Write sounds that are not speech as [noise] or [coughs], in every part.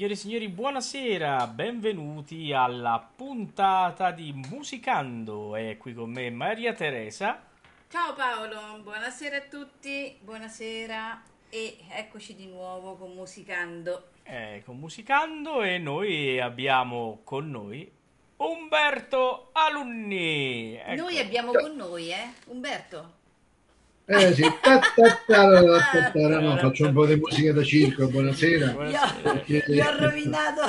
Signore e signori, buonasera, benvenuti alla puntata di Musicando. È qui con me Maria Teresa. Ciao Paolo, buonasera a tutti, buonasera e eccoci di nuovo con Musicando. Eh, con Musicando e noi abbiamo con noi Umberto Alunni. Ecco. Noi abbiamo con noi, eh? Umberto. Eh sì, ta, ta, ta, ta, ta, no, faccio un po' di musica da circo, buonasera. Buonasera. Io, io ho rovinato.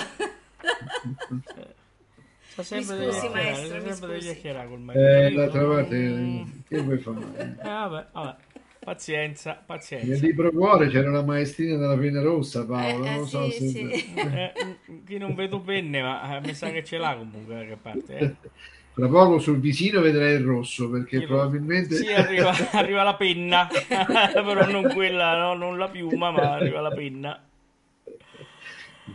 Sta sempre Mi scusi, maestro, mi sempre scusi. chiacchierare col Eh, marito. d'altra parte, Mm. che vuoi fare? Eh, vabbè, vabbè. Pazienza, Nel pazienza. libro cuore c'era una maestrina della penna rossa, Paolo, Eh, eh, non so sì, se... sì. Eh, qui non vedo penne, ma eh, mi sa che ce l'ha comunque da qualche parte. Eh. [laughs] Fra poco sul visino vedrai il rosso, perché Il- probabilmente... Sì, arriva, [laughs] arriva la penna, [laughs] però non quella, no, non la piuma, ma arriva la penna.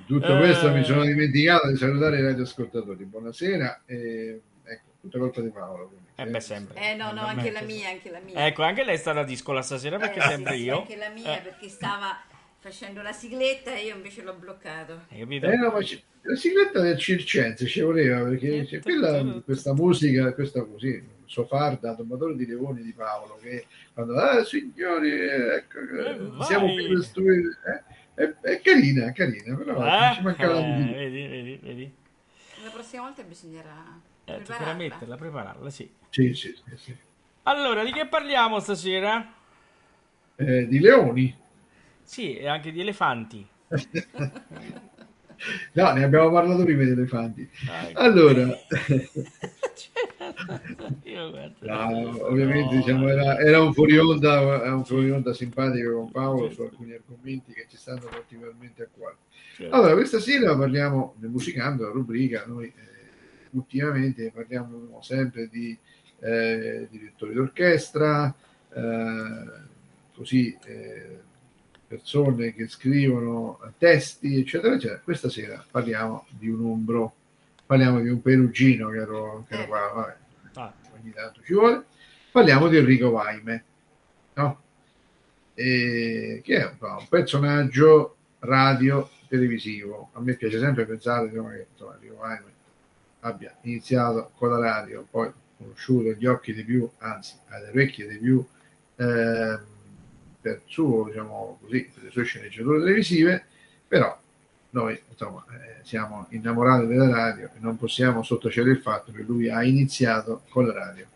Tutto questo Eh. mi sono dimenticato di salutare i radioascoltatori. Buonasera e ecco, tutta colpa di Paolo. quindi, Eh sì. beh, sempre. Eh no, no, anche la mia, anche la mia. Ecco, anche lei è stata a discola stasera perché Eh, sì, sempre sì, io. Anche la mia Eh, perché stava facendo la sigletta e io invece l'ho bloccato. hai capito? Eh no, ma ci- la sigletta del Circense ci voleva perché c'è quella, questa musica, questa così, Sofarda, domatore di Leoni di Paolo, che quando, ah signori, ecco, Eh, eh, siamo qui per studiare, eh, è, è carina, è carina, però Eh? ci manca la Eh, vedi, vedi, vedi. La prossima volta bisognerà Eh, prepararla. metterla, prepararla, sì. Sì, sì, sì, sì. Allora, di che parliamo stasera? Eh, di Leoni. Sì, e anche di elefanti. [laughs] No, ne abbiamo parlato prima di elefanti. Ecco. Allora, [laughs] no, ovviamente no, diciamo, era, era un fuori onda, un fuori onda simpatico con Paolo su alcuni argomenti che ci stanno particolarmente a cuore. certo. Allora, questa sera parliamo del musicando, la rubrica, noi eh, ultimamente parliamo sempre di eh, direttori d'orchestra, eh, così eh, persone che scrivono testi, eccetera, eccetera. Questa sera parliamo di un umbro, parliamo di un perugino che ero, che ero Eh. qua, vabbè, Ah, ogni tanto ci vuole. Parliamo di Enrico Vaime, no? E- che è un, un personaggio radio televisivo. A me piace sempre pensare insomma, che insomma, Enrico Vaime abbia iniziato con la radio, poi conosciuto agli occhi di più, anzi alle orecchie di più, ehm, per, suo, diciamo così, per le sue sceneggiature televisive, però noi insomma, eh, siamo innamorati della radio e non possiamo sottacere il fatto che lui ha iniziato con la radio.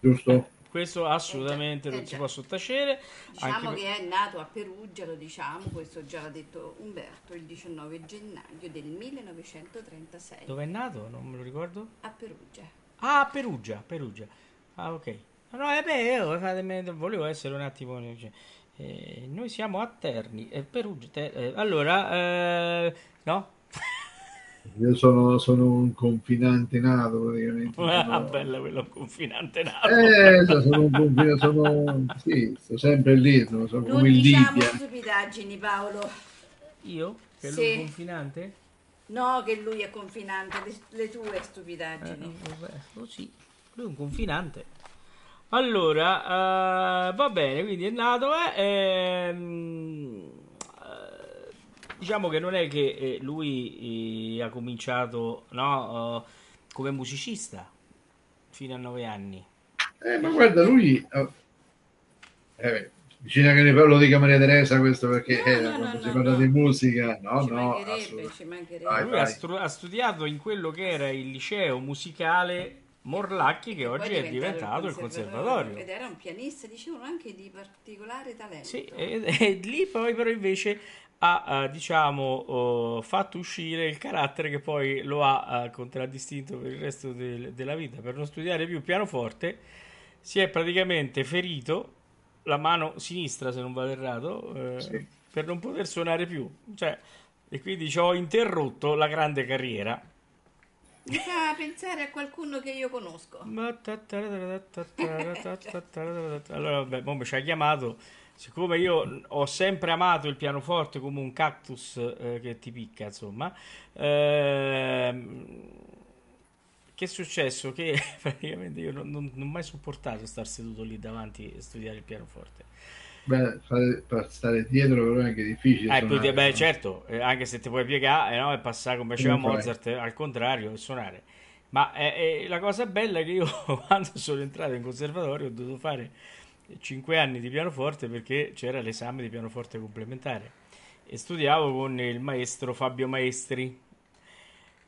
Giusto? questo assolutamente Eh già, non eh si può sottacere. Diciamo anche che è nato a Perugia, lo diciamo, questo già l'ha detto Umberto, il 19 gennaio del 1936 Dove è nato? Non me lo ricordo. a Perugia. Ah, Perugia, Perugia. Ah, ok. No, eh beh, io volevo essere un attimo... cioè, eh, noi siamo a Terni, eh, Perugia. Te- eh, allora, eh, no? [laughs] Io sono, sono un confinante nato praticamente. Ah, Sono- bella quello confinante nato. Eh, so- sono un confinante, sono, sì, sto sempre lì, sono, sono Non come in diciamo stupidaggini Paolo, Io? Che Sì. lui è confinante? no che lui è confinante, le, le tue Eh, stupidaggini. vabbè, oh sì, lui è un confinante. Allora, eh, va bene, quindi è nato, eh, ehm, eh, diciamo che non è che eh, lui eh, ha cominciato, no, eh, come musicista fino a nove anni. Eh, ma guarda, lui... eh, eh, bisogna che ne parlo di Maria Teresa questo perché No, eh, no, no, quando si no, parla no. di musica, no, ci no, mancherebbe, assolutamente. ci mancherebbe. Vai, Lui vai. ha, stru- ha studiato in quello che era il liceo musicale Morlacchi, che oggi è diventato il conservatorio. Ed era un pianista, dicevano anche di particolare talento. Sì, e, e [laughs] lì poi però invece ha, eh, diciamo, oh, fatto uscire il carattere che poi lo ha eh, contraddistinto per il resto del- della vita. Per non studiare più pianoforte si è praticamente ferito la mano sinistra, se non vado errato, eh, Sì. per non poter suonare più. Cioè, e quindi ci ho interrotto la grande carriera. Mi fa pensare a qualcuno che io conosco. Allora, vabbè, mi ci ha chiamato. Siccome io ho sempre amato il pianoforte come un cactus eh, che ti picca, insomma, ehm, che è successo? Che [laughs] praticamente io non, ho mai sopportato star seduto lì davanti e studiare il pianoforte. Beh, per stare dietro però è anche difficile. Eh, suonare, beh, no? certo, eh, anche se ti puoi piegare, eh, no? E passare come faceva Mozart, al contrario, e suonare. Ma eh, la cosa bella è che io [laughs] quando sono entrato in conservatorio ho dovuto fare 5 anni di pianoforte perché c'era l'esame di pianoforte complementare e studiavo con il maestro Fabio Maestri.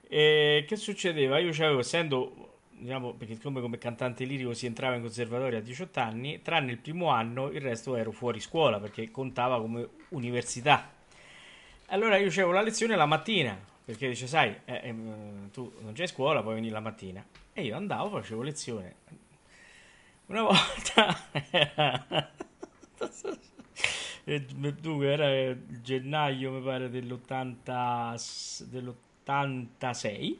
E che succedeva? Io avevo, essendo diciamo, perché come, come cantante lirico si entrava in conservatorio a 18 anni, tranne il primo anno il resto ero fuori scuola perché contava come università. Allora io facevo la lezione la mattina, perché dice, sai, eh, eh, tu non c'hai scuola, puoi venire la mattina. E io andavo, facevo lezione. Una [laughs] volta [laughs] dunque era gennaio mi pare dell'80 dell'86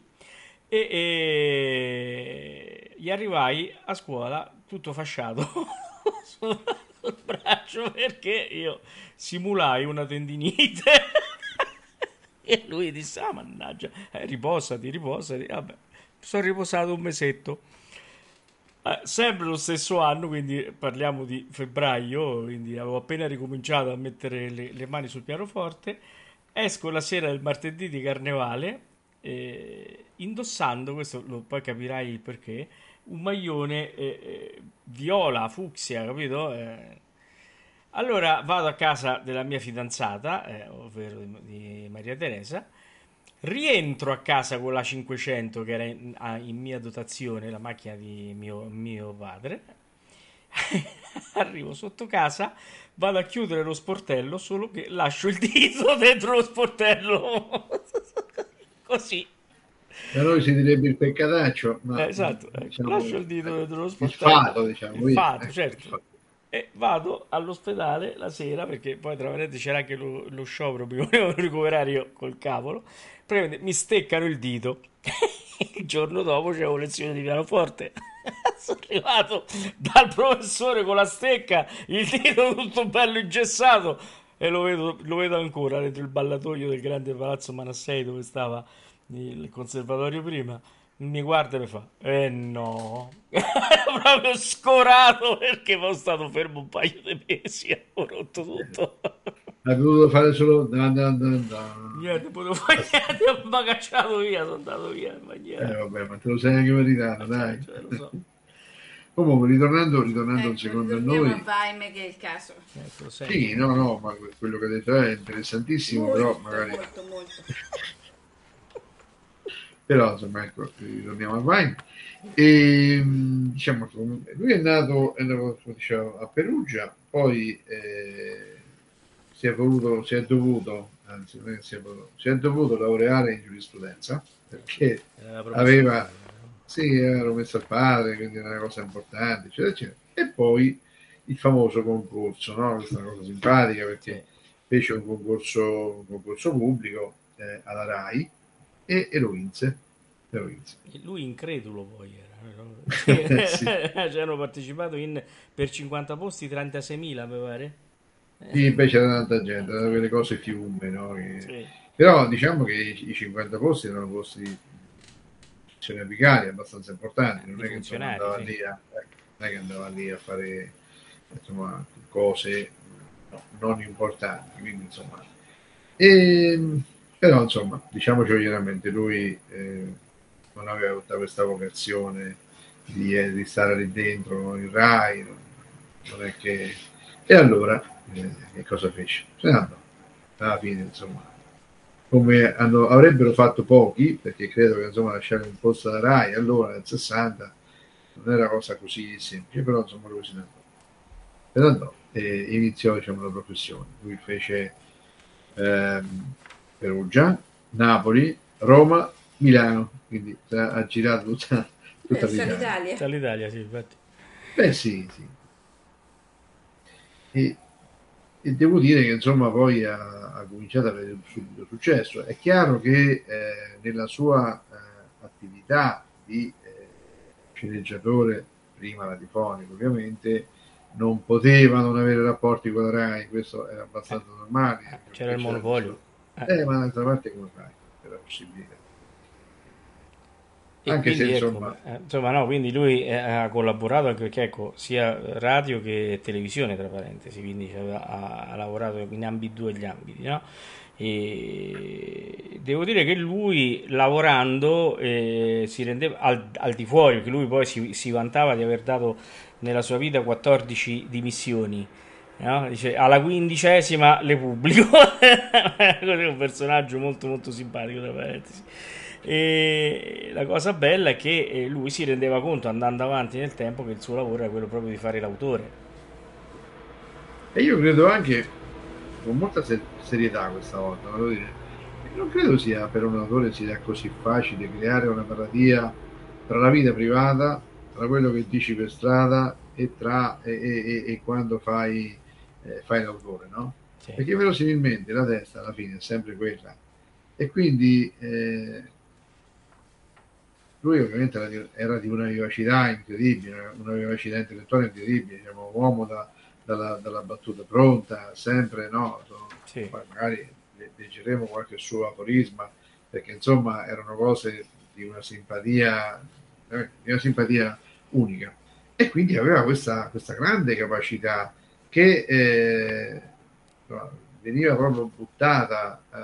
e, e gli arrivai a scuola tutto fasciato [laughs] sul, braccio perché io simulai una tendinite. [laughs] E lui disse ah mannaggia eh, riposati riposati. Vabbè sono riposato un mesetto. Eh, sempre lo stesso anno quindi parliamo di febbraio quindi avevo appena ricominciato a mettere le, le mani sul pianoforte. Esco la sera del martedì di carnevale eh, indossando, questo lo, poi capirai il perché, un maglione eh, eh, viola, fucsia, capito? Eh, allora vado a casa della mia fidanzata, eh, ovvero di, di, Maria Teresa, rientro a casa con la 500 che era in, in mia dotazione, la macchina di mio, mio padre, [laughs] arrivo sotto casa, vado a chiudere lo sportello, solo che lascio il [laughs] dito dentro lo sportello. Così. Da noi si direbbe il peccataccio, ma eh, esatto, diciamo, lascio il dito dello sportello. Il fato, diciamo. Il fato, certo. E vado all'ospedale la sera perché poi tra l'altro c'era anche lo, lo sciopero, mi [laughs] volevo ricoverare io col cavolo. Mi steccano il dito. [laughs] il giorno dopo c'avevo lezione di pianoforte. [laughs] sono arrivato dal professore con la stecca, il dito tutto bello ingessato e lo vedo, lo vedo ancora dentro il ballatoio del grande palazzo Manassei dove stava il conservatorio prima. Mi guarda e mi fa eh no. [laughs] Proprio scorato perché poi stato fermo un paio di mesi [laughs] ho rotto tutto. Ha dovuto fare solo no, no, no. niente potevo fare niente ho cacciato via sono andato via eh vabbè ma te lo sei anche meritato dai. cioè, lo so. [laughs] Comunque, ritornando, ritornando ecco, un secondo a noi. Vaime che è il caso. Ecco, sì, no, no, ma quello che ha detto è interessantissimo, molto, però magari... Molto, molto. [laughs] però, insomma, ecco, ritorniamo a Vaime. E, diciamo, lui è nato, è nato diciamo, a Perugia, poi eh, si, è voluto, si è dovuto, anzi, non è si, è voluto, si è dovuto laureare in giurisprudenza perché aveva sì, ero messo al padre, quindi era una cosa importante, eccetera, eccetera. E poi il famoso concorso, no? Questa è una cosa simpatica perché fece un concorso, un concorso pubblico eh, alla RAI e, e lo vinse. E lo vinse. Lui incredulo poi era. No? [laughs] sì. [laughs] Ci hanno partecipato in, per 50 posti 36.000 mi pare. Sì, beh c'era tanta gente, erano quelle cose fiume, no? Che... Sì. Però diciamo che i 50 posti erano posti apicali abbastanza importanti, non è, che, insomma, andava, sì. lì a, ecco, non è che andava lì a fare insomma, cose no, non importanti, quindi insomma. E, però insomma, diciamoci chiaramente, lui eh, non aveva tutta questa vocazione di, eh, di, stare lì dentro in Rai, non, non è che... E allora, eh, che cosa fece? Se ne andò. Alla fine, insomma, come hanno, avrebbero fatto pochi, perché credo che insomma lasciare un posto da Rai allora nel 60 non era cosa così semplice, però insomma lui se ne andò. Se ne andò e iniziò diciamo, la professione. Lui fece ehm, Perugia, Napoli, Roma, Milano, quindi ha girato tutta, tutta eh, l'Italia. Tutta l'Italia, sì, infatti. Beh sì, sì. E, e devo dire che insomma poi ha ha cominciato ad avere subito successo. È chiaro che eh, nella sua eh, attività di eh, sceneggiatore, prima radiofonico ovviamente, non poteva non avere rapporti con la RAI, questo era abbastanza normale. C'era il monopolio. Eh. eh, ma d'altra parte come fai? Era possibile. E Anche se ecco, insomma, eh, insomma, no, quindi lui eh, ha collaborato anche perché, ecco, sia radio che televisione, tra parentesi, quindi cioè, ha, ha lavorato in ambedue gli ambiti, no? E devo dire che lui lavorando eh, si rendeva al, al di fuori, perché lui poi si, si vantava di aver dato nella sua vita 14 dimissioni. no? Dice alla quindicesima le pubblico. [laughs] È un personaggio molto molto simpatico, tra parentesi. E la cosa bella è che eh, lui si rendeva conto andando avanti nel tempo che il suo lavoro era quello proprio di fare l'autore. e io credo anche con molta se- serietà questa volta, voglio dire, non credo sia per un autore sia così facile creare una paradia tra la vita privata, tra quello che dici per strada e, tra, e, e- e- e quando fai, eh, fai l'autore, no? Sì. Perché verosimilmente la testa alla fine è sempre quella. E quindi eh, lui ovviamente era di, era di una vivacità incredibile, una vivacità intellettuale incredibile, diciamo, uomo da- dalla, dalla battuta pronta, sempre, no? Sono- Sì. poi magari le- leggeremo qualche suo aforisma, perché insomma erano cose di una simpatia, eh, di una simpatia unica. E quindi aveva questa, questa grande capacità che eh, veniva proprio buttata eh,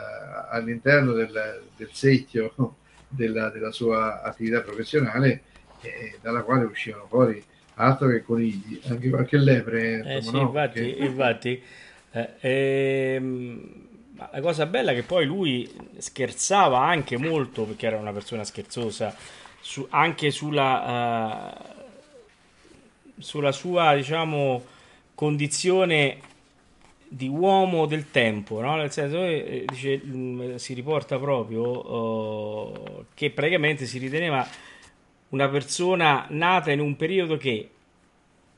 all'interno del, del secchio della, della sua attività professionale, eh, dalla quale uscivano fuori altro che conigli, anche qualche lepre. Eh sì, no? infatti, Perché- infatti eh, ehm, la cosa bella è che poi lui scherzava anche molto, perché era una persona scherzosa, su- anche sulla, eh, sulla sua, diciamo, condizione di uomo del tempo, no? Nel senso, eh, dice, mh, si riporta proprio eh, che praticamente si riteneva una persona nata in un periodo che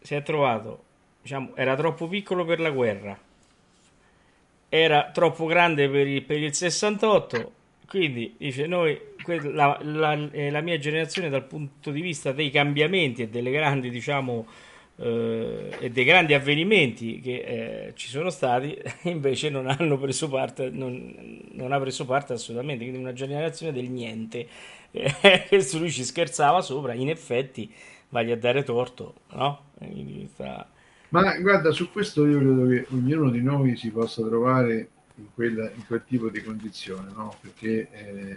si è trovato, diciamo, era troppo piccolo per la guerra, era troppo grande per il, per il 68, quindi dice noi, la, la- eh, la mia generazione dal punto di vista dei cambiamenti e delle grandi, diciamo, eh, e dei grandi avvenimenti che eh, ci sono stati, [laughs] invece non hanno preso parte, non, non ha preso parte assolutamente, quindi una generazione del niente. [laughs] Eh, questo lui ci scherzava sopra, in effetti vai a dare torto, no? Sta- Ma guarda, su questo io credo che ognuno di noi si possa trovare in, quella- in quel tipo di condizione, no? Perché, eh,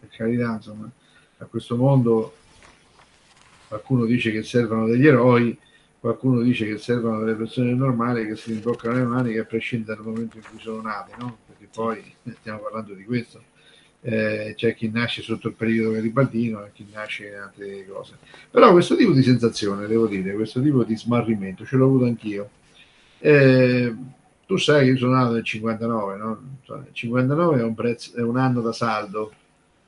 per carità, insomma, a questo mondo qualcuno dice che servono degli eroi, qualcuno dice che servono delle persone normali che si rimboccano le maniche a prescindere dal momento in cui sono nate, no? Perché poi stiamo parlando di questo. Eh, c'è chi nasce sotto il periodo garibaldino e chi nasce in altre cose. Però questo tipo di sensazione, devo dire, questo tipo di smarrimento ce l'ho avuto anch'io. Eh, tu sai che io sono nato nel 59, no? Il 59 è un, prezzo- è un anno da saldo,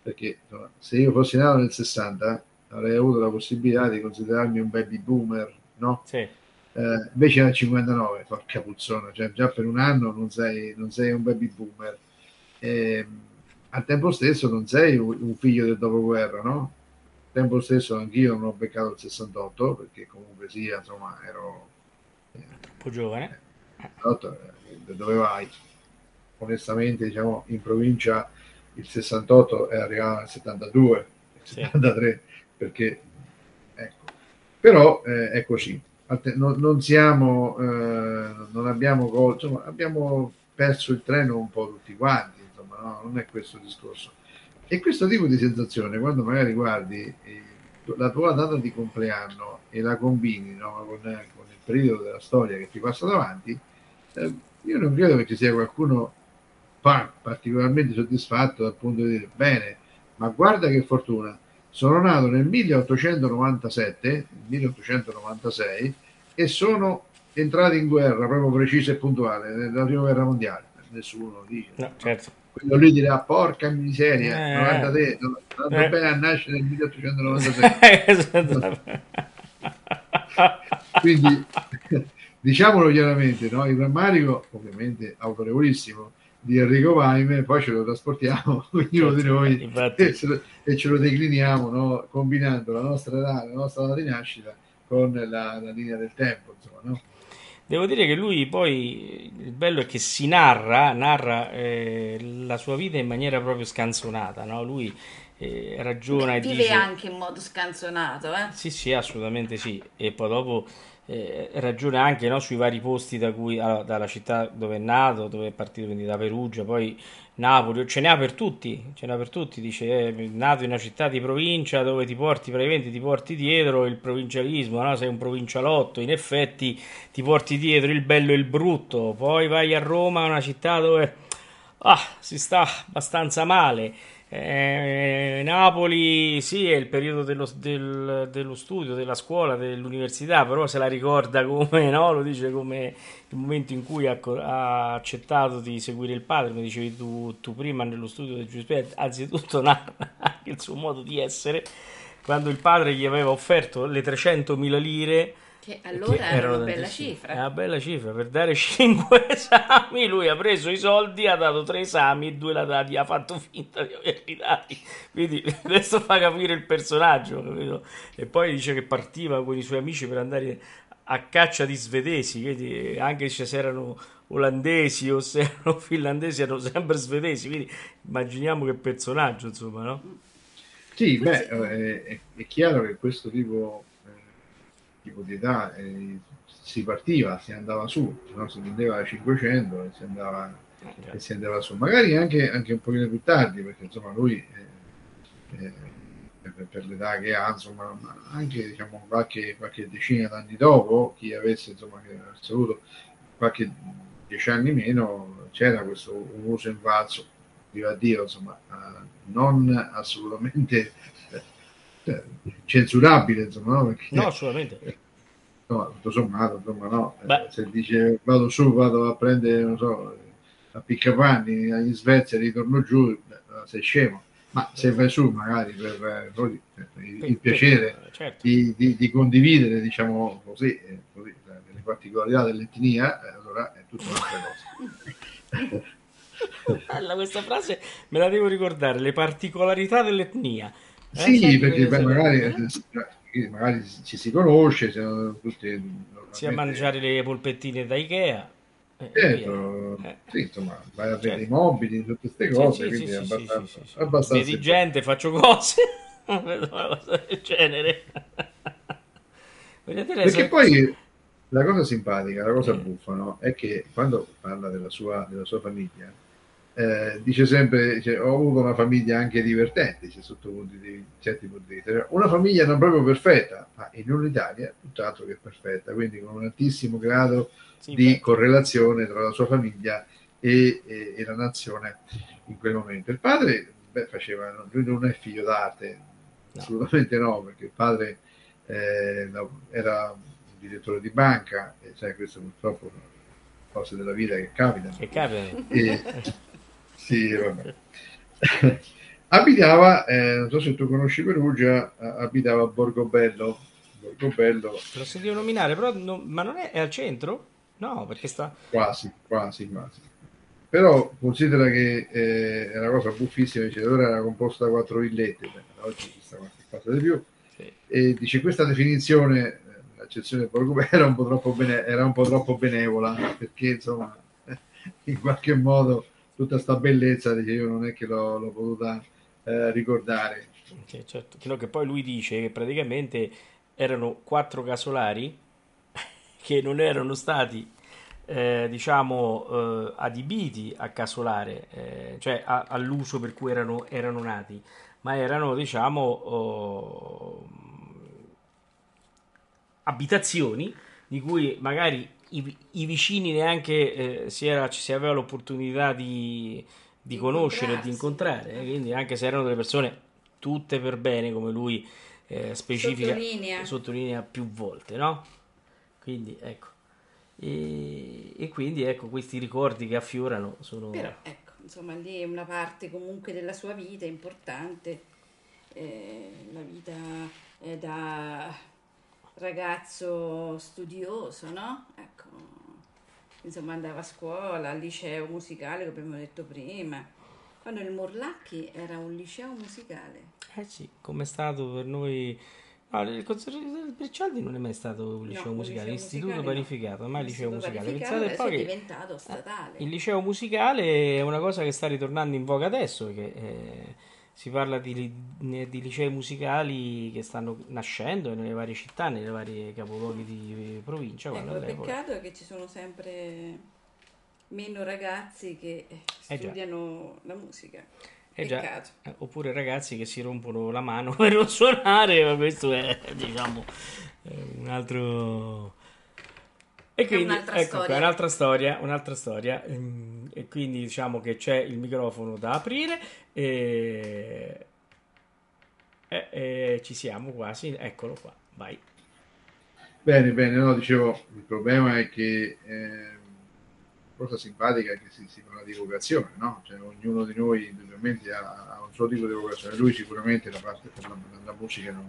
perché se io fossi nato nel 60 avrei avuto la possibilità di considerarmi un baby boomer, no? Sì, Eh, invece nel 59, porca puzzona, cioè già per un anno non sei, non sei un baby boomer. E, al tempo stesso non sei un, figlio del dopoguerra, no? Al tempo stesso anch'io non ho beccato il 68, perché comunque sia, insomma, ero... eh, troppo giovane. 68, eh, da dove vai? Onestamente, diciamo, in provincia il 68 è arrivato nel 72, il Sì. 73, perché ecco. Però eh, è così. Non, non siamo, eh, non abbiamo col- insomma, abbiamo perso il treno un po' tutti quanti, insomma, no? non è questo il discorso. E questo tipo di sensazione, quando magari guardi eh, la tua data di compleanno e la combini no, con, con il periodo della storia che ti passa davanti, eh, io non credo che ci sia qualcuno pa- particolarmente soddisfatto dal punto di dire bene, ma guarda che fortuna, sono nato nel 1897, 1896 e sono entrato in guerra proprio preciso e puntuale nella prima guerra mondiale. Nessuno lo dice. No, certo. Quello lì dirà porca miseria, Eh. guarda te, non è andato Eh. bene a nascere nel 1896. [laughs] Esatto. Quindi [laughs] diciamolo chiaramente, no? il rammarico, ovviamente autorevolissimo, di Enrico Vaime, poi ce lo trasportiamo [laughs] ognuno di noi Certo, Infatti. e ce lo, e ce lo decliniamo no? combinando la nostra età, la nostra data di nascita con la, la linea del tempo. Insomma, no? Devo dire che lui poi, il bello è che si narra, narra eh, la sua vita in maniera proprio scanzonata, no? Lui e ragiona e Vive dice... anche in modo scanzonato, eh? Sì, sì, assolutamente sì. E poi dopo ragiona anche no, sui vari posti da cui, allora, dalla città dove è nato, dove è partito, quindi da Perugia, poi Napoli, ce n'ha per tutti, ce n'ha per tutti. Dice, eh, nato in una città di provincia dove ti porti, praticamente ti porti dietro il provincialismo, no? sei un provincialotto, in effetti ti porti dietro il bello e il brutto. Poi vai a Roma, una città dove ah, si sta abbastanza male eh, Napoli sì, è il periodo dello, del, dello, studio, della scuola, dell'università, però se la ricorda come, [laughs] no? Lo dice come il momento in cui ha, ha accettato di seguire il padre, come dicevi tu, tu prima nello studio del Giuseppe, anzitutto [laughs] narra anche il suo modo di essere, quando il padre gli aveva offerto le 300.000 lire che allora era una bella cifra. È una bella cifra per dare [laughs] 5 esami. Lui ha preso i soldi, ha dato 3 esami e 2 l'ha dati, ha fatto finta di averli dati. Quindi [laughs] questo fa capire il personaggio. Capito? E poi dice che partiva con i suoi amici per andare a caccia di svedesi. Quindi anche se erano olandesi o se erano [laughs] finlandesi, erano sempre svedesi. Quindi immaginiamo che personaggio, insomma, no? Sì, beh, è, è chiaro che questo tipo tipo di età eh, si partiva, si andava su, no? si vendeva a 500 e si andava, e si andava su, magari anche, anche, un pochino più tardi, perché insomma lui eh, eh, per, per, l'età che ha, insomma, anche diciamo, qualche, qualche decina d'anni dopo, chi avesse insomma, avuto qualche dieci anni meno, c'era questo uso invalso, viva Dio, insomma, eh, non assolutamente censurabile, insomma, no? Perché, no, assolutamente. No, tutto sommato, insomma, no. Beh. Se dice vado su, vado a prendere, non so, a piccapanni in Svezia e ritorno giù, sei scemo. Ma se vai su magari per, così, per il, il, piacere certo. di, di, di, condividere, diciamo così, eh, così le particolarità dell'etnia, eh, allora è tutta un'altra cosa. [laughs] Bella questa frase, me la devo ricordare, le particolarità dell'etnia. Eh, sì, perché beh, magari, eh, magari, ci si conosce, siamo tutti si a mangiare le polpettine da Ikea. Eh, certo, eh. sì, insomma, vai a vedere certo. i mobili, tutte queste cose, sì, quindi sì, è abbastanza, sì, abbastanza Vedi gente, faccio cose, [laughs] una cosa del genere. [laughs] Perché poi la cosa simpatica, la cosa buffa, no? è che quando parla della sua, della sua famiglia, eh, dice sempre dice, ho avuto una famiglia anche divertente dice, sotto punti di, certi punti di vista una famiglia non proprio perfetta ma in un'Italia tutt'altro che perfetta quindi con un altissimo grado sì, di beh. correlazione tra la sua famiglia e, e, e, la nazione in quel momento il padre beh, faceva lui non è figlio d'arte no. assolutamente no perché il padre eh, era un direttore di banca e sai questo purtroppo cose della vita che capitano che capitano e, [laughs] sì, vabbè. [laughs] abitava, eh, non so se tu conosci Perugia, abitava a Borgobello. Borgobello. Lo sentivo nominare, però no, ma non è, è, al centro? No, perché sta... Quasi, quasi, quasi. Però considera che eh, è una cosa buffissima, dice, allora era composta da quattro villette, oggi ci sta qualche cosa di più. Sì. E dice questa definizione, l'accezione del Borgobello era un po' troppo, bene, era un po troppo benevola, perché insomma, [laughs] in qualche modo tutta sta bellezza dice, io non è che l'ho, l'ho potuta eh, ricordare. Okay, certo. Fino che poi lui dice che praticamente erano quattro casolari [laughs] che non erano stati eh, diciamo eh, adibiti a casolare, eh, cioè a, all'uso per cui erano, erano, nati, ma erano diciamo oh, abitazioni di cui magari i, i vicini neanche eh, si, era, si, aveva l'opportunità di, di conoscere e di incontrare, eh, quindi anche se erano delle persone tutte per bene, come lui eh, specifica, sottolinea. sottolinea più volte, no? Quindi ecco. E, e, quindi ecco questi ricordi che affiorano sono... Però ecco, insomma lì è una parte comunque della sua vita importante, eh, la vita eh, da ragazzo studioso, no? Ecco, insomma andava a scuola, al liceo musicale, come abbiamo detto prima. Quando il Morlacchi era un liceo musicale. Eh sì, come è stato per noi... No, il Conservatorio del Briccialdi non è mai stato un liceo no, musicale, l'istituto musicale panificato, no. ma il liceo musicale. Pensate poi è diventato statale. il liceo musicale è una cosa che sta ritornando in voga adesso, perché eh, si parla di, di, licei musicali che stanno nascendo nelle varie città, nelle varie capoluoghi di provincia. Ecco, il peccato è che ci sono sempre meno ragazzi che eh studiano eh la musica. Eh già, eh, oppure ragazzi che si rompono la mano [laughs] per non suonare, ma questo è diciamo un altro e quindi, un'altra, ecco storia. un'altra storia. Un'altra storia. Ehm, e quindi diciamo che c'è il microfono da aprire e, e, e ci siamo quasi. Eccolo qua, vai. Bene, bene, no, dicevo, il problema è che eh, cosa simpatica è che si, si parla di vocazione, no? Cioè, ognuno di noi individualmente ha, ha, un suo tipo di vocazione. Lui sicuramente la parte della, la musica non,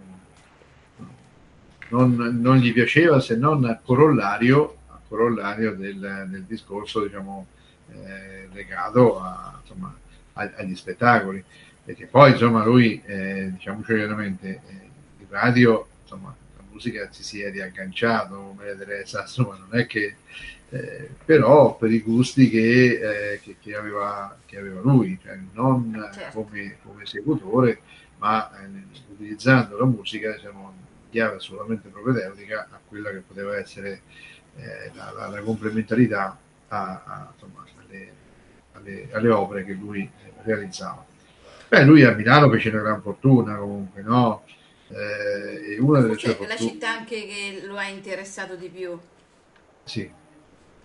non, non, gli piaceva se non corollario corollario del, del discorso diciamo, eh, legato a, insomma, agli spettacoli. Perché poi insomma lui, eh, diciamo chiaramente, eh, in radio insomma, la musica ci si è riagganciato, Maria Teresa, [laughs] insomma non è che... Eh, però per i gusti che, eh, che, che, aveva, che aveva, lui, cioè non certo. come, come, esecutore, ma eh, utilizzando la musica diciamo, in chiave assolutamente propedeutica a quella che poteva essere eh, la, la, la, complementarità a, a, insomma, alle, alle, alle, opere che lui realizzava. Beh, lui a Milano fece una gran fortuna comunque, no? Eh, una delle sue fortune... la città anche che lo ha interessato di più. Sì.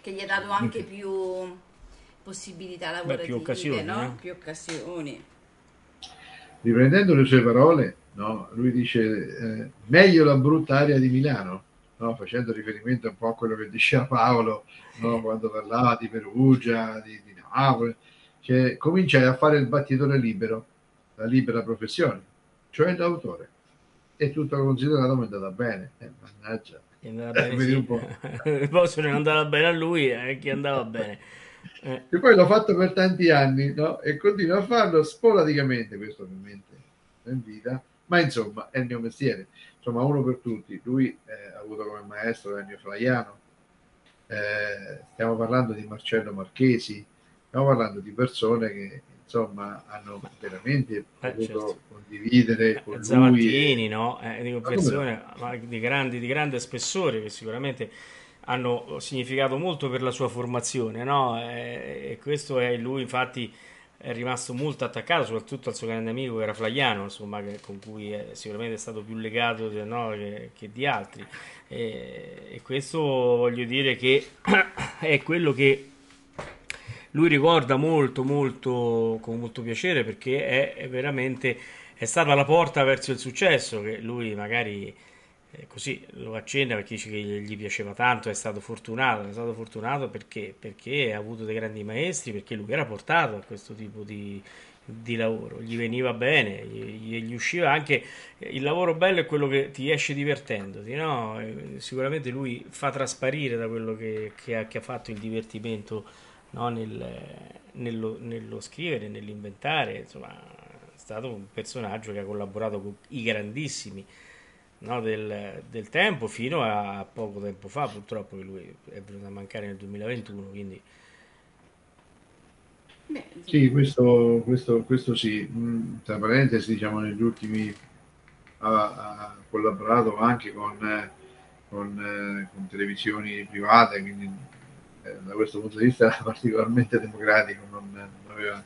Che gli ha dato anche più possibilità lavorative, Beh, più occasioni, no? eh? più occasioni. Riprendendo le sue parole, no? lui dice eh, meglio la brutta aria di Milano no? facendo riferimento un po' a quello che diceva Paolo no? quando parlava di Perugia, di, di Napoli, che cominciai a fare il battitore libero, la libera professione, cioè l'autore. E tutto considerato mi è andata bene. Eh, mannaggia. È andata bene, eh, sì. un po'. [laughs] poi se non andava bene a lui, eh, chi andava bene. Eh. E poi l'ho fatto per tanti anni, no? E continuo a farlo sporadicamente, questo ovviamente in vita, ma insomma è il mio mestiere insomma uno per tutti. Lui eh, ha avuto come maestro Ennio Flaiano, eh, stiamo parlando di Marcello Marchesi, stiamo parlando di persone che insomma hanno veramente eh, potuto certo. condividere eh, con Zavattini, lui. no? Eh, dico, persone di, grandi, di grande spessore che sicuramente hanno significato molto per la sua formazione, no? Eh, e questo è lui, infatti è rimasto molto attaccato, soprattutto al suo grande amico che era Flaiano, insomma, che, con cui è, sicuramente è stato più legato no, che, che, di altri. E, e, questo voglio dire che [clears throat] è quello che lui ricorda molto, molto, con molto piacere, perché è, è veramente è stata la porta verso il successo che lui magari così lo accenna perché dice che gli piaceva tanto, è stato fortunato, è stato fortunato perché, perché ha avuto dei grandi maestri, perché lui era portato a questo tipo di, di lavoro, gli veniva bene, gli, gli, usciva anche il lavoro bello è quello che ti esce divertendoti, no? sicuramente lui fa trasparire da quello che, che, ha, che ha, fatto il divertimento no? Nel, nello, nello, scrivere, nell'inventare, insomma è stato un personaggio che ha collaborato con i grandissimi no, del, del, tempo fino a poco tempo fa, purtroppo che lui è venuto a mancare nel 2021, quindi... Sì, questo, questo, questo sì, mm, tra parentesi diciamo negli ultimi ha, ha collaborato anche con, con, eh, con, televisioni private, quindi eh, da questo punto di vista era [laughs] particolarmente democratico, non, non, aveva,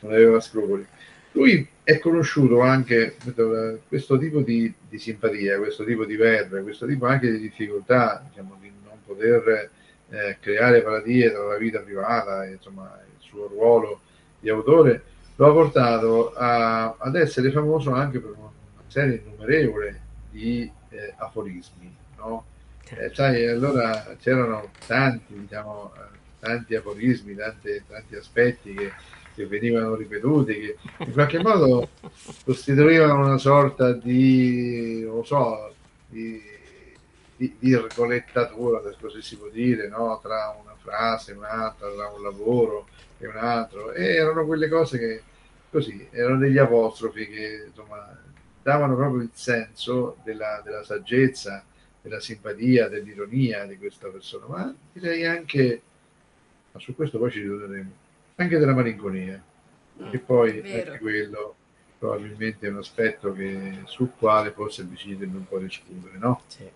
non aveva scrupoli. Lui è conosciuto anche per questo tipo di, di, simpatia, questo tipo di verve, questo tipo anche di difficoltà diciamo, di non poter eh, creare paradie tra la vita privata e insomma, il suo ruolo di autore, lo ha portato a, ad essere famoso anche per una serie innumerevole di eh, aforismi. No? Eh, sai, allora c'erano tanti, diciamo, eh, tanti aforismi, tante, tanti aspetti che che venivano ripetuti, che in qualche modo costituivano una sorta di, non so, di, di virgolettatura, se così si può dire, no? tra una frase e un'altra, tra un lavoro e un altro, e erano quelle cose che così, erano degli apostrofi che insomma davano proprio il senso della, della saggezza, della simpatia, dell'ironia di questa persona, ma direi anche, ma su questo poi ci ritorneremo anche della malinconia, mm, che poi anche quello probabilmente è un aspetto che, sul quale forse bisognerebbe un po' discutere, no? Sì.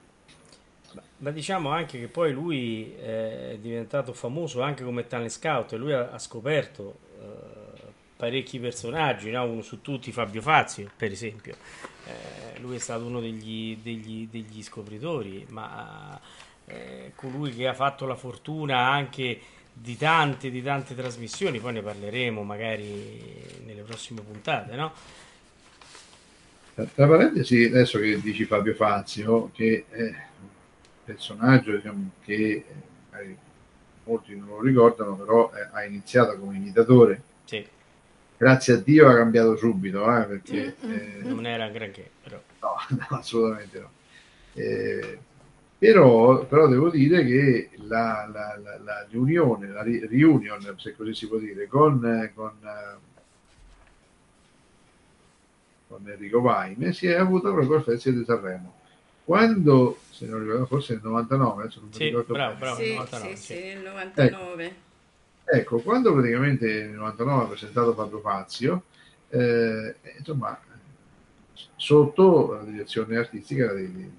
Ma diciamo anche che poi lui è diventato famoso anche come talent scout, lui ha, ha scoperto eh, parecchi personaggi, no? uno su tutti Fabio Fazio per esempio, eh, lui è stato uno degli, degli, degli scopritori, ma eh, colui che ha fatto la fortuna anche di tante, di tante trasmissioni, poi ne parleremo magari nelle prossime puntate, no? Tra parentesi, adesso che dici Fabio Fazio, che è un personaggio diciamo, che eh, molti non lo ricordano, però eh, ha iniziato come imitatore. Sì. Grazie a Dio ha cambiato subito, eh, perché... Eh, non era granché, però. No, [laughs] no assolutamente no. Eh, però, però, devo dire che la, la, la, la riunione, la reunion, se così si può dire, con, con, con Enrico Vaime si è avuta proprio al Festival di Sanremo. Quando, se non ricordo, forse nel 99, adesso non sì, mi ricordo bravo, bravo, sì, 99, sì, sì. sì, nel 99. Ecco, ecco, quando praticamente nel 99 ha presentato Fabio Fazio, eh, insomma, sotto la direzione artistica di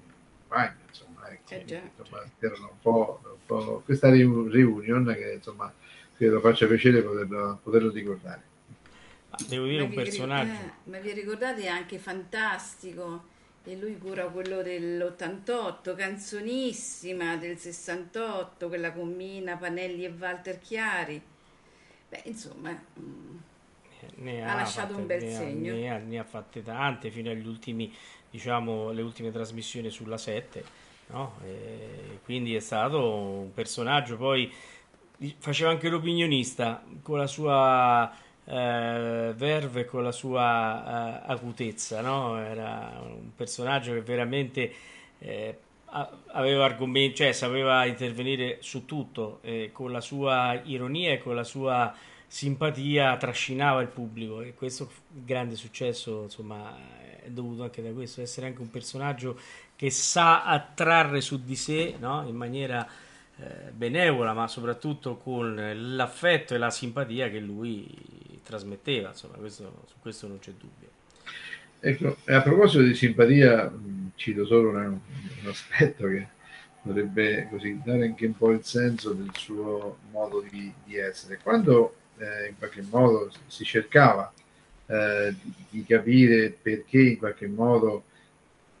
Vaime, insomma eh insomma, erano un po', un po', questa reunion che insomma credo faccia piacere poterlo, poterlo ricordare. Devo dire ma un vi, personaggio. Eh, ma vi ricordate anche fantastico? E lui cura quello dell'88, canzonissima del 68, quella con Mina, Panelli e Walter Chiari. Beh, insomma, mm, ne ha, lasciato fatte, un bel ne segno. Ha, ne, ha, ne ha fatte tante fino agli ultimi, diciamo, le ultime trasmissioni sulla 7 No? quindi è stato un personaggio, poi faceva anche l'opinionista con la sua eh, verve, con la sua eh, acutezza, no? era un personaggio che veramente eh, aveva argomenti, cioè sapeva intervenire su tutto, con la sua ironia e con la sua simpatia trascinava il pubblico e questo grande successo insomma è dovuto anche da questo essere anche un personaggio che sa attrarre su di sé no? in maniera eh, benevola, ma soprattutto con l'affetto e la simpatia che lui trasmetteva. Insomma, questo, su questo non c'è dubbio. Ecco, a proposito di simpatia, cito solo una, un aspetto che dovrebbe così dare anche un po' il senso del suo modo di, di essere. Quando eh, in qualche modo si cercava eh, di, capire perché in qualche modo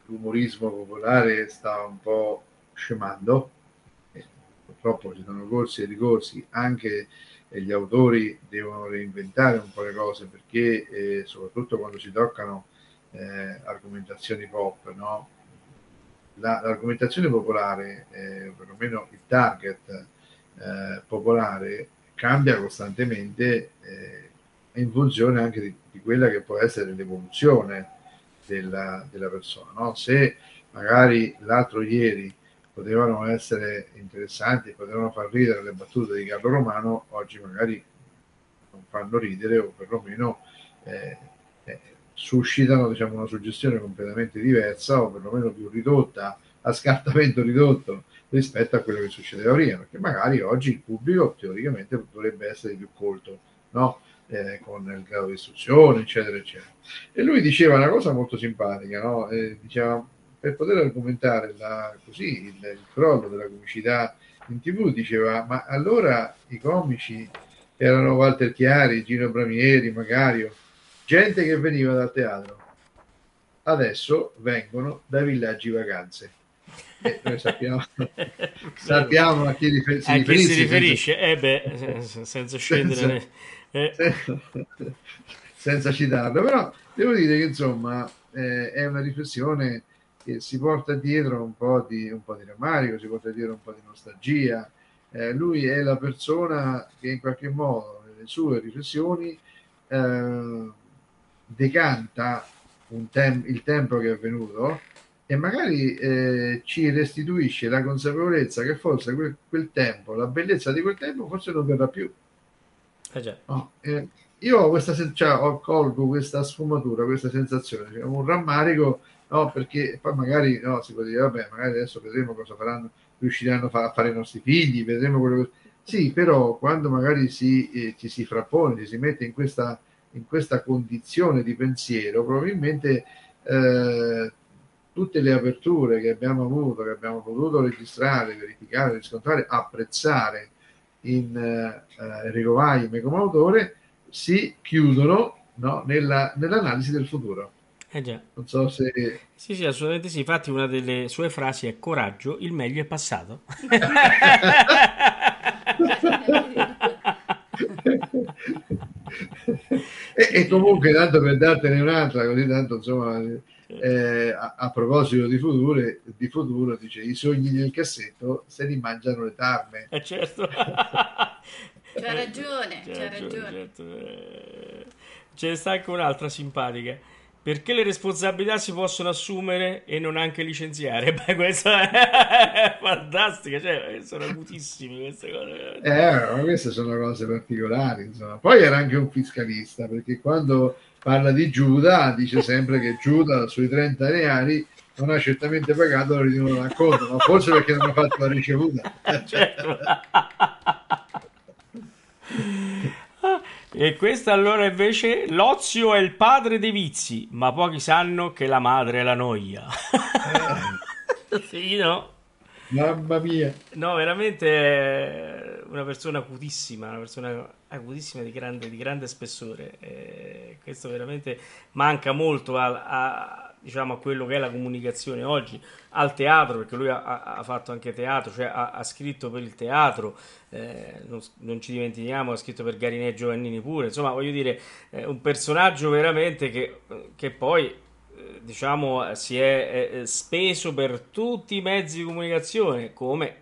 l'umorismo popolare sta un po' scemando, e purtroppo ci sono corsi e ricorsi, anche gli autori devono reinventare un po' le cose perché eh, soprattutto quando si toccano eh, argomentazioni pop, no? La, l'argomentazione popolare, eh, perlomeno il target eh, popolare, cambia costantemente eh, in funzione anche di, di, quella che può essere l'evoluzione della, della persona. No? Se magari l'altro ieri potevano essere interessanti, potevano far ridere le battute di Carlo Romano, oggi magari non fanno ridere o perlomeno eh, eh, suscitano diciamo, una suggestione completamente diversa o perlomeno più ridotta, a scartamento ridotto rispetto a quello che succedeva prima, perché magari oggi il pubblico teoricamente dovrebbe essere più colto, no? eh, con il grado di istruzione, eccetera, eccetera. E lui diceva una cosa molto simpatica, no? eh, diceva, per poter argomentare la, così, il, il, crollo della comicità in tv, diceva, ma allora i comici erano Walter Chiari, Gino Bramieri, Magario, gente che veniva dal teatro. Adesso vengono dai villaggi vacanze. Noi sappiamo, [laughs] sappiamo a chi rifer- si a riferisce. Chi si riferisce? Senza, eh beh, [laughs] senza scendere... Senza, eh. [laughs] senza citarlo, però devo dire che insomma eh, è una riflessione che si porta dietro un po' di, un po di rammarico, si porta dietro un po' di nostalgia. Eh, lui è la persona che in qualche modo nelle sue riflessioni eh, decanta tem- il tempo che è avvenuto e magari eh, ci restituisce la consapevolezza che forse quel, quel, tempo, la bellezza di quel tempo forse non verrà più. Eh no, eh, io ho questa cioè, ho, colgo questa sfumatura, questa sensazione, cioè un rammarico, no, perché poi magari no, si può dire, vabbè, magari adesso vedremo cosa faranno, riusciranno a, fa- a fare i nostri figli, vedremo quello che... Sì, però quando magari si, eh, ci si frappone, ci si mette in questa in questa condizione di pensiero, probabilmente eh, tutte le aperture che abbiamo avuto, che abbiamo potuto registrare, verificare, riscontrare, apprezzare in eh, Enrico Vaime come autore, si chiudono no, nella, nell'analisi del futuro. Eh già. Non so se... Sì, sì, assolutamente sì. Infatti una delle sue frasi è coraggio, il meglio è passato. [laughs] e, e, comunque, tanto per dartene un'altra, così tanto insomma, eh, a, a, proposito di futuro, di futuro, dice i sogni nel cassetto se li mangiano le tarme. Eh certo. [laughs] c'ha ragione, c'ha ragione. Certo. Eh, ce ne sta anche un'altra simpatica perché le responsabilità si possono assumere e non anche licenziare? [laughs] Beh, questa è [laughs] fantastica, cioè, sono acutissime queste cose. Eh, ma queste sono cose particolari, insomma. Poi era anche un fiscalista, perché quando parla di Giuda dice sempre che Giuda sui 30 reali non ha certamente pagato la rinnovo d'acconto, ma forse perché non ha fatto la ricevuta. certo. E questa allora invece l'ozio è il padre dei vizi, ma pochi sanno che la madre è la noia. Eh. [laughs] sì, no? Mamma mia. No, veramente una persona acutissima, una persona acutissima di grande, di grande spessore. E questo veramente manca molto a, a diciamo, a quello che è la comunicazione oggi, al teatro, perché lui ha, ha fatto anche teatro, cioè ha, scritto per il teatro, eh, non, non, ci dimentichiamo, ha scritto per Garinè Giovannini pure, insomma, voglio dire, eh, un personaggio veramente che, che poi eh, diciamo si è, speso per tutti i mezzi di comunicazione come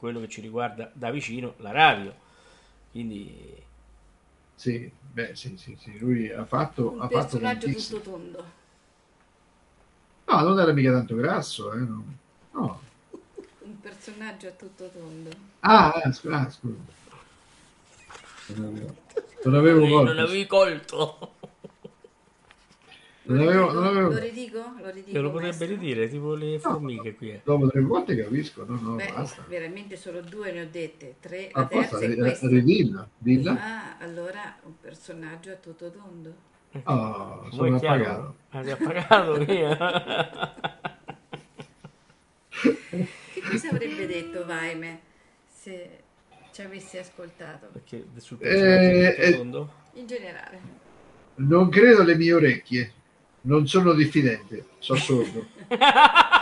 quello che ci riguarda da vicino la radio quindi sì, beh, sì, sì, sì. lui ha fatto un ha personaggio fatto tutto tondo No, non era mica tanto grasso, eh, no. no. Un personaggio a tutto tondo. Ah, ah scusa, ah, scusa. Non avevo, non avevo colto. Non avevi colto. Non avevo, non avevo... Lo ridico? Lo ridico. Me lo potrebbe ridire, tipo le formiche qui. Eh. Dopo tre volte capisco, no, no, Beh, basta. veramente solo due ne ho dette, tre, la terza è questa. Ridilla, dilla. Ah, allora un personaggio a tutto tondo. Oh, sono appagato. Ah, ti ha pagato via. [laughs] che cosa avrebbe detto Vaime se ci avessi ascoltato? Perché sul eh, eh, In generale. Non credo alle mie orecchie. Non sono diffidente, sono sordo. [laughs]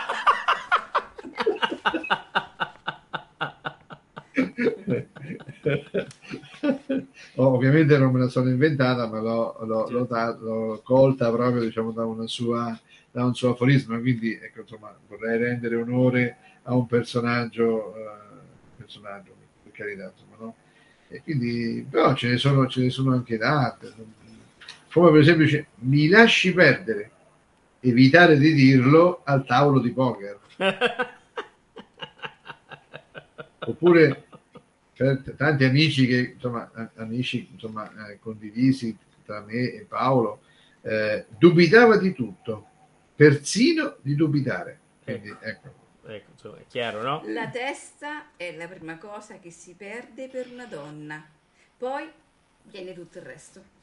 oh, ovviamente non me la sono inventata, ma l'ho, l'ho, l'ho, l'ho colta proprio diciamo, da, una sua, da un suo aforisma. Quindi ecco, insomma, vorrei rendere onore a un personaggio, uh, personaggio per carità, insomma, no? E quindi, però ce ne sono, ce ne sono anche tante. Come per esempio, dice, mi lasci perdere, evitare di dirlo al tavolo di poker. [laughs] Oppure tanti amici che insomma, amici insomma, eh, condivisi tra me e Paolo, eh, dubitava di tutto, persino di dubitare. Quindi, ecco. Ecco, insomma, è chiaro, no? La testa è la prima cosa che si perde per una donna, poi viene tutto il resto.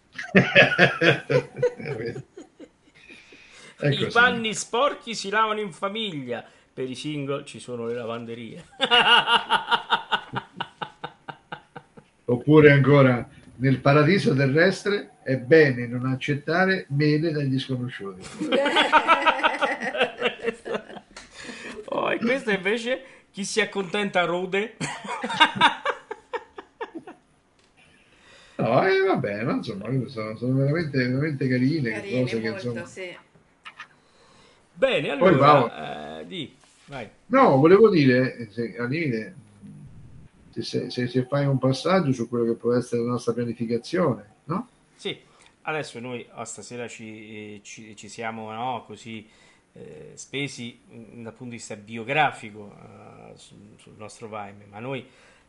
I panni sporchi si lavano in famiglia, per i single ci sono le lavanderie. [laughs] Oppure ancora, nel paradiso terrestre è bene non accettare mele dagli sconosciuti. [laughs] oh, e questo invece chi si accontenta rode. [laughs] no, eh, vabbè, ma insomma, sono, sono veramente, veramente carine, carine cose molto, che insomma... Sì. Bene, allora, eh, di, vai. No, volevo dire, se, al limite, se, se, se, fai un passaggio su quello che può essere la nostra pianificazione, no? Sì, adesso noi oh, stasera ci, ci, ci siamo no, così eh, spesi mm, dal punto di vista biografico uh, sul, sul, nostro Vime, ma noi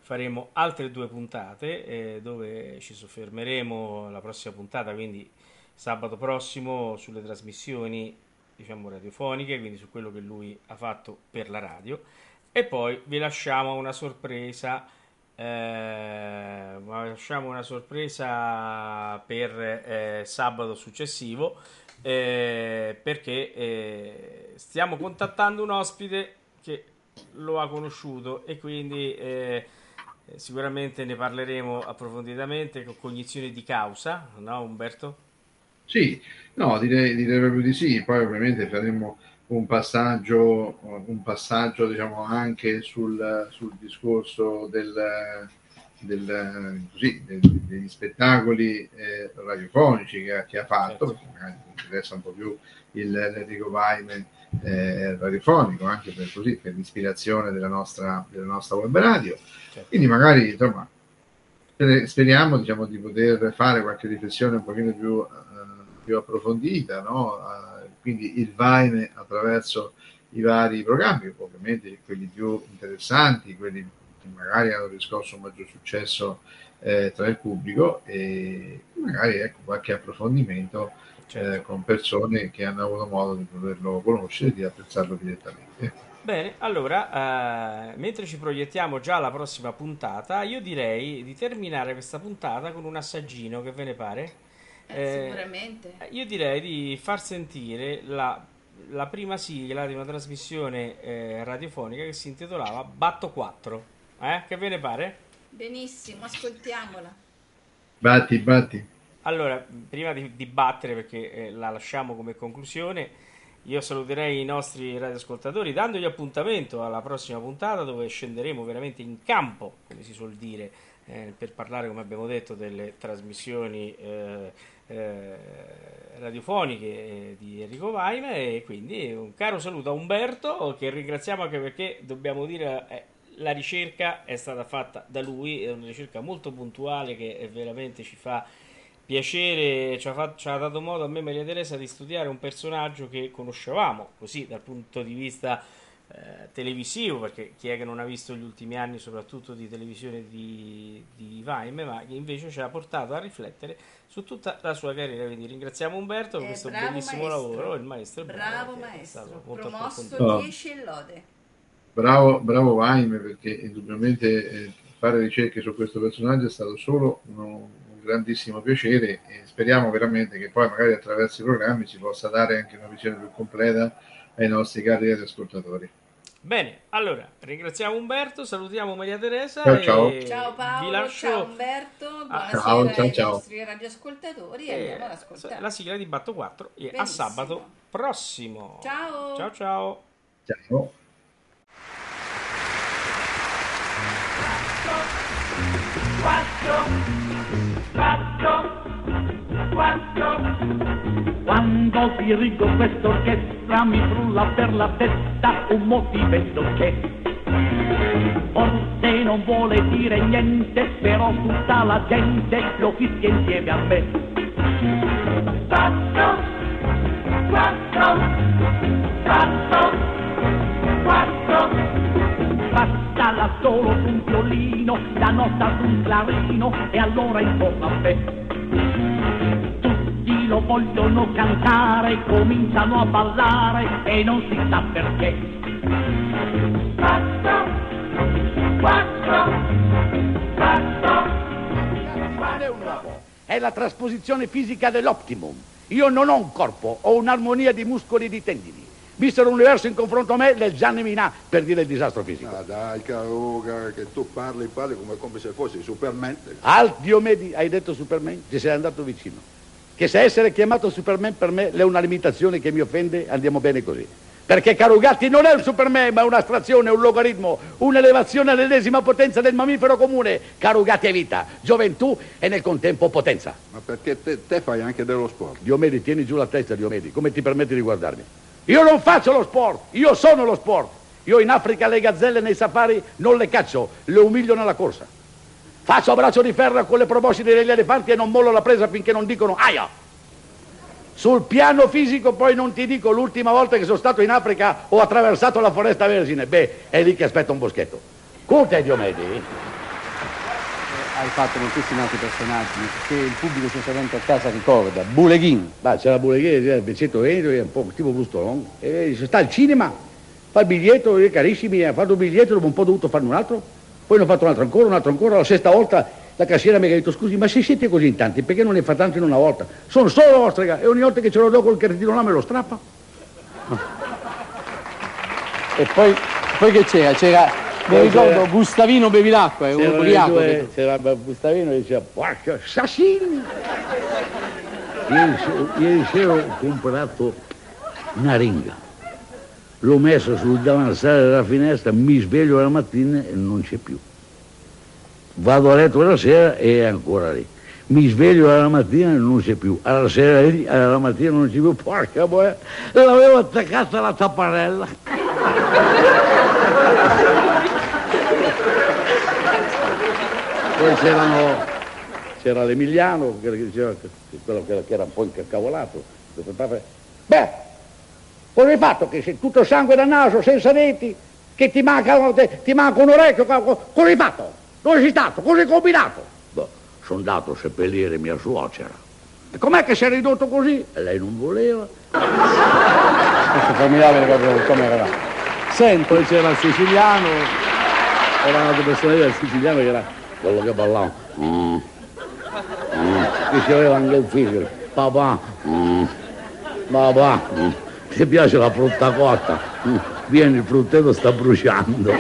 faremo altre due puntate eh, dove ci soffermeremo la prossima puntata, quindi sabato prossimo, sulle trasmissioni diciamo radiofoniche, quindi su quello che lui ha fatto per la radio. E poi vi lasciamo una sorpresa eh, lasciamo una sorpresa per eh, sabato successivo eh, perché eh, stiamo contattando un ospite che lo ha conosciuto e quindi eh, sicuramente ne parleremo approfonditamente con cognizione di causa, no Umberto? Sì, no, direi, direi proprio di sì, poi ovviamente faremo un passaggio, un passaggio diciamo, anche sul, sul discorso del, del, così, del, degli spettacoli eh, radiofonici che, che, ha fatto, certo. perché magari interessa un po' più il, l'Enrico Vaime eh, radiofonico, anche per, così, per l'ispirazione della nostra, della nostra web radio. Certo. Quindi magari insomma, speriamo diciamo, di poter fare qualche riflessione un pochino più, uh, più approfondita, no? Uh, quindi il Vaime attraverso i vari programmi, ovviamente quelli più interessanti, quelli che magari hanno riscosso un maggior successo eh, tra il pubblico e magari ecco, qualche approfondimento certo. eh, con persone che hanno avuto modo di poterlo conoscere e di apprezzarlo direttamente. Bene, allora, eh, mentre ci proiettiamo già alla prossima puntata, io direi di terminare questa puntata con un assaggino, che ve ne pare? Eh, sicuramente. Eh, io direi di far sentire la, la prima sigla di una trasmissione eh, radiofonica che si intitolava Batto 4. Eh? Che ve ne pare? Benissimo, ascoltiamola. Batti, batti. Allora, prima di, di battere, perché eh, la lasciamo come conclusione, io saluterei i nostri radioascoltatori dandogli appuntamento alla prossima puntata dove scenderemo veramente in campo, come si suol dire, eh, per parlare, come abbiamo detto, delle trasmissioni eh, eh, radiofoniche eh, di Enrico Vaime e quindi un caro saluto a Umberto che ringraziamo anche perché dobbiamo dire eh, la ricerca è stata fatta da lui, è una ricerca molto puntuale che veramente ci fa piacere, ci ha, fatto, ci ha dato modo a me Maria Teresa di studiare un personaggio che conoscevamo così dal punto di vista eh, televisivo, perché chi è che non ha visto gli ultimi anni soprattutto di televisione di, di Vaime, ma che invece ci ha portato a riflettere su tutta la sua carriera. Quindi ringraziamo Umberto per eh, questo bellissimo maestro. lavoro, il maestro bravo, bravo maestro, promosso 10 e lode. Bravo, bravo Vaime, perché indubbiamente eh, fare ricerche su questo personaggio è stato solo uno, un grandissimo piacere e speriamo veramente che poi magari attraverso i programmi si possa dare anche una visione più completa ai nostri cari ascoltatori. Bene, allora ringraziamo Umberto, salutiamo Maria Teresa. Ciao, ciao. ciao Paolo, lascio... ciao Umberto, ah, buonasera ciao, ciao, ai ciao. nostri radioascoltatori e andiamo ad ascoltare. La sigla di Batto 4 e a sabato prossimo. Ciao. Ciao ciao. Ciao. Quattro, quattro, quattro. Quando dirigo quest'orchestra mi frulla per la testa un motivetto che forse non vuole dire niente, però tutta la gente lo fischia insieme a me. Quattro, quattro, quattro, quattro. Solo su un violino, la nota su un clarino e allora intorno a me lo vogliono cantare, cominciano a ballare e non si sa perché. Quattro, quattro, quattro. È la trasposizione fisica dell'optimum. Io non ho un corpo, ho un'armonia di muscoli e di tendini. Vissero l'universo in confronto a me del Gianni Minà per dire il disastro fisico. Ah dai, caro, che tu parli, parli come, come se fossi Superman. Al Diomedi, hai detto Superman? Ti sei andato vicino che se essere chiamato Superman per me è una limitazione che mi offende, andiamo bene così. Perché caro Gatti non è un Superman, ma è un'astrazione, un logaritmo, un'elevazione all'ennesima potenza del mammifero comune. Caro Gatti è vita, gioventù e nel contempo potenza. Ma perché te, te fai anche dello sport? Diomedi, tieni giù la testa, Diomedi, come ti permetti di guardarmi? Io non faccio lo sport, io sono lo sport. Io in Africa le gazzelle nei safari non le caccio, le umilio nella corsa. Faccio braccio di ferro con le proboscide degli elefanti e non mollo la presa finché non dicono aia. Sul piano fisico poi non ti dico l'ultima volta che sono stato in Africa ho attraversato la foresta vergine. Beh, è lì che aspetta un boschetto. Conte Diomedi. Hai fatto moltissimi altri personaggi che il pubblico sinceramente a casa ricorda. Buleghin. Beh, c'era Buleghin, c'era il pezzetto Veneto, è un po' tipo Brustolon. E sta al cinema, fa il biglietto, carissimi, ha fatto il biglietto, dopo un po' ho dovuto farne un altro. Poi ne ho fatto un altro ancora, un altro ancora, la sesta volta la cassiera mi ha detto scusi ma se siete così in tanti perché non ne fa tanto in una volta? Sono solo ostrega e ogni volta che ce lo do col cretino là me lo strappa. E poi, poi che c'era? C'era, mi Poi ricordo, Gustavino Bevilacqua, è un ubriaco. due- C'era Gustavino e diceva porca assassini! Ieri, ieri sera ho comprato una ringa. L'ho messa sul davanzale della finestra, mi sveglio la mattina e non c'è più. Vado a letto la sera e è ancora lì. Mi sveglio alla mattina e non c'è più. Alla sera lì, alla mattina non c'è più. Porca boia, l'avevo attaccata alla tapparella. Poi c'erano, c'era l'Emiliano che diceva che, quello che, era un po' incavolato. Beh, cosa hai fatto? Che sei tutto sangue dal naso, senza denti, che ti manca, ti manca un orecchio, co- co- cosa hai fatto? Dove sei stato? Cosa hai combinato? Beh, sono andato a seppellire mia suocera. E com'è che si è ridotto così? E lei non voleva. Questo proprio come era. Senti, Poi c'era il siciliano, era un'altra persona, il siciliano che era quello che ballava. Mm. Mm. C'aveva anche il figlio, papà, mm. papà, mm. ti piace la frutta cotta? Mm. Vieni, il frutteto sta bruciando.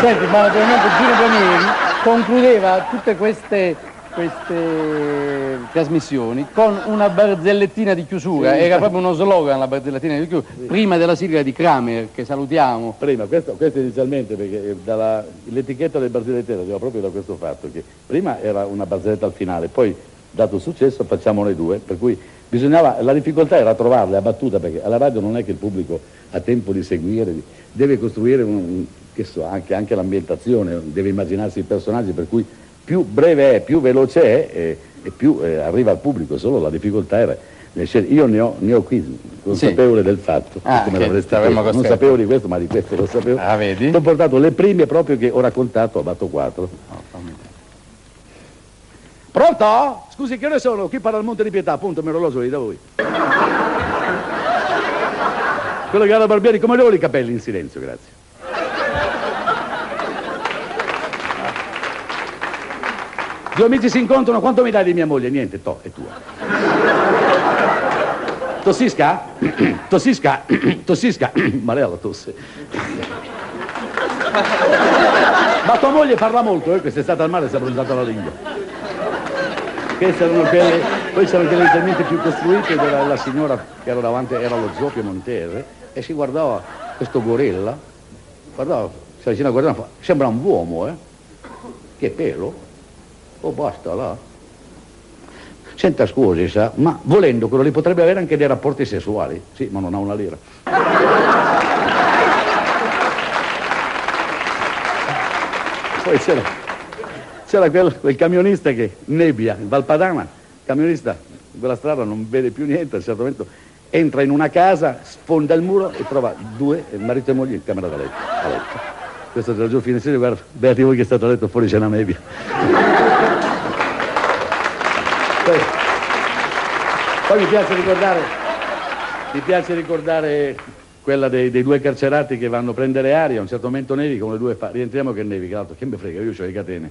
senti, ma naturalmente Gino Bramieri concludeva tutte queste, queste trasmissioni con una barzellettina di chiusura, era proprio uno slogan la barzellettina di chiusura, prima della sigla di Kramer, che salutiamo. Prima, questo, questo inizialmente, perché eh, dalla- l'etichetta del barzellettero arriva proprio da questo fatto, che prima era una barzelletta al finale, poi dato il successo facciamo noi due, per cui bisognava, la difficoltà era trovarle a battuta, perché alla radio non è che il pubblico ha tempo di seguire, deve costruire un, un- so, anche, anche l'ambientazione, deve immaginarsi i personaggi, per cui più breve è, più veloce è e, e più eh, arriva al pubblico, solo la difficoltà era... le scelte. Io ne ho, ne ho qui, consapevole del fatto, Ah, non sapevo di questo, ma di questo lo sapevo. Ah, vedi? Ho portato le prime proprio che ho raccontato a Batto 4. Pronto? Scusi, che ore sono? Qui parla il Monte di Pietà, appunto, mi orologio lì da voi. Quello che ha da Barbieri, come avevo i capelli in silenzio, grazie. Due amici si incontrano, quanto mi dai di mia moglie? Niente, to, è tua. Tossisca? [coughs] Tossisca? [coughs] Tossisca? [coughs] Marea la tosse. Ma tua moglie parla molto, eh? Quest'estate al mare si è bruciata la lingua. Queste erano quelle, poi c'erano quelle leggermente più costruite della la signora che era davanti, era lo zoo piemontese, e si guardava questo gorilla, guardava, si avvicina a guardare, sembra un uomo, eh? Che pelo? Oh, basta là. Senta, scusi, sa, ma volendo quello lì potrebbe avere anche dei rapporti sessuali? Sì, ma non ha una lira. Poi c'era, c'era quel, quel camionista che nebbia, in Valpadana, camionista in quella strada non vede più niente, a un certo momento entra in una casa, sfonda il muro e trova due, eh, marito e moglie, in camera da letto. A letto. Questo era giù il fine guarda, beati voi che state a letto, fuori c'è una nebbia. Poi, poi mi piace ricordare, mi piace ricordare quella dei, dei due carcerati che vanno a prendere aria, a un certo momento nevica, uno dei due fa, rientriamo che nevica, l'altro che mi frega, io ho le catene.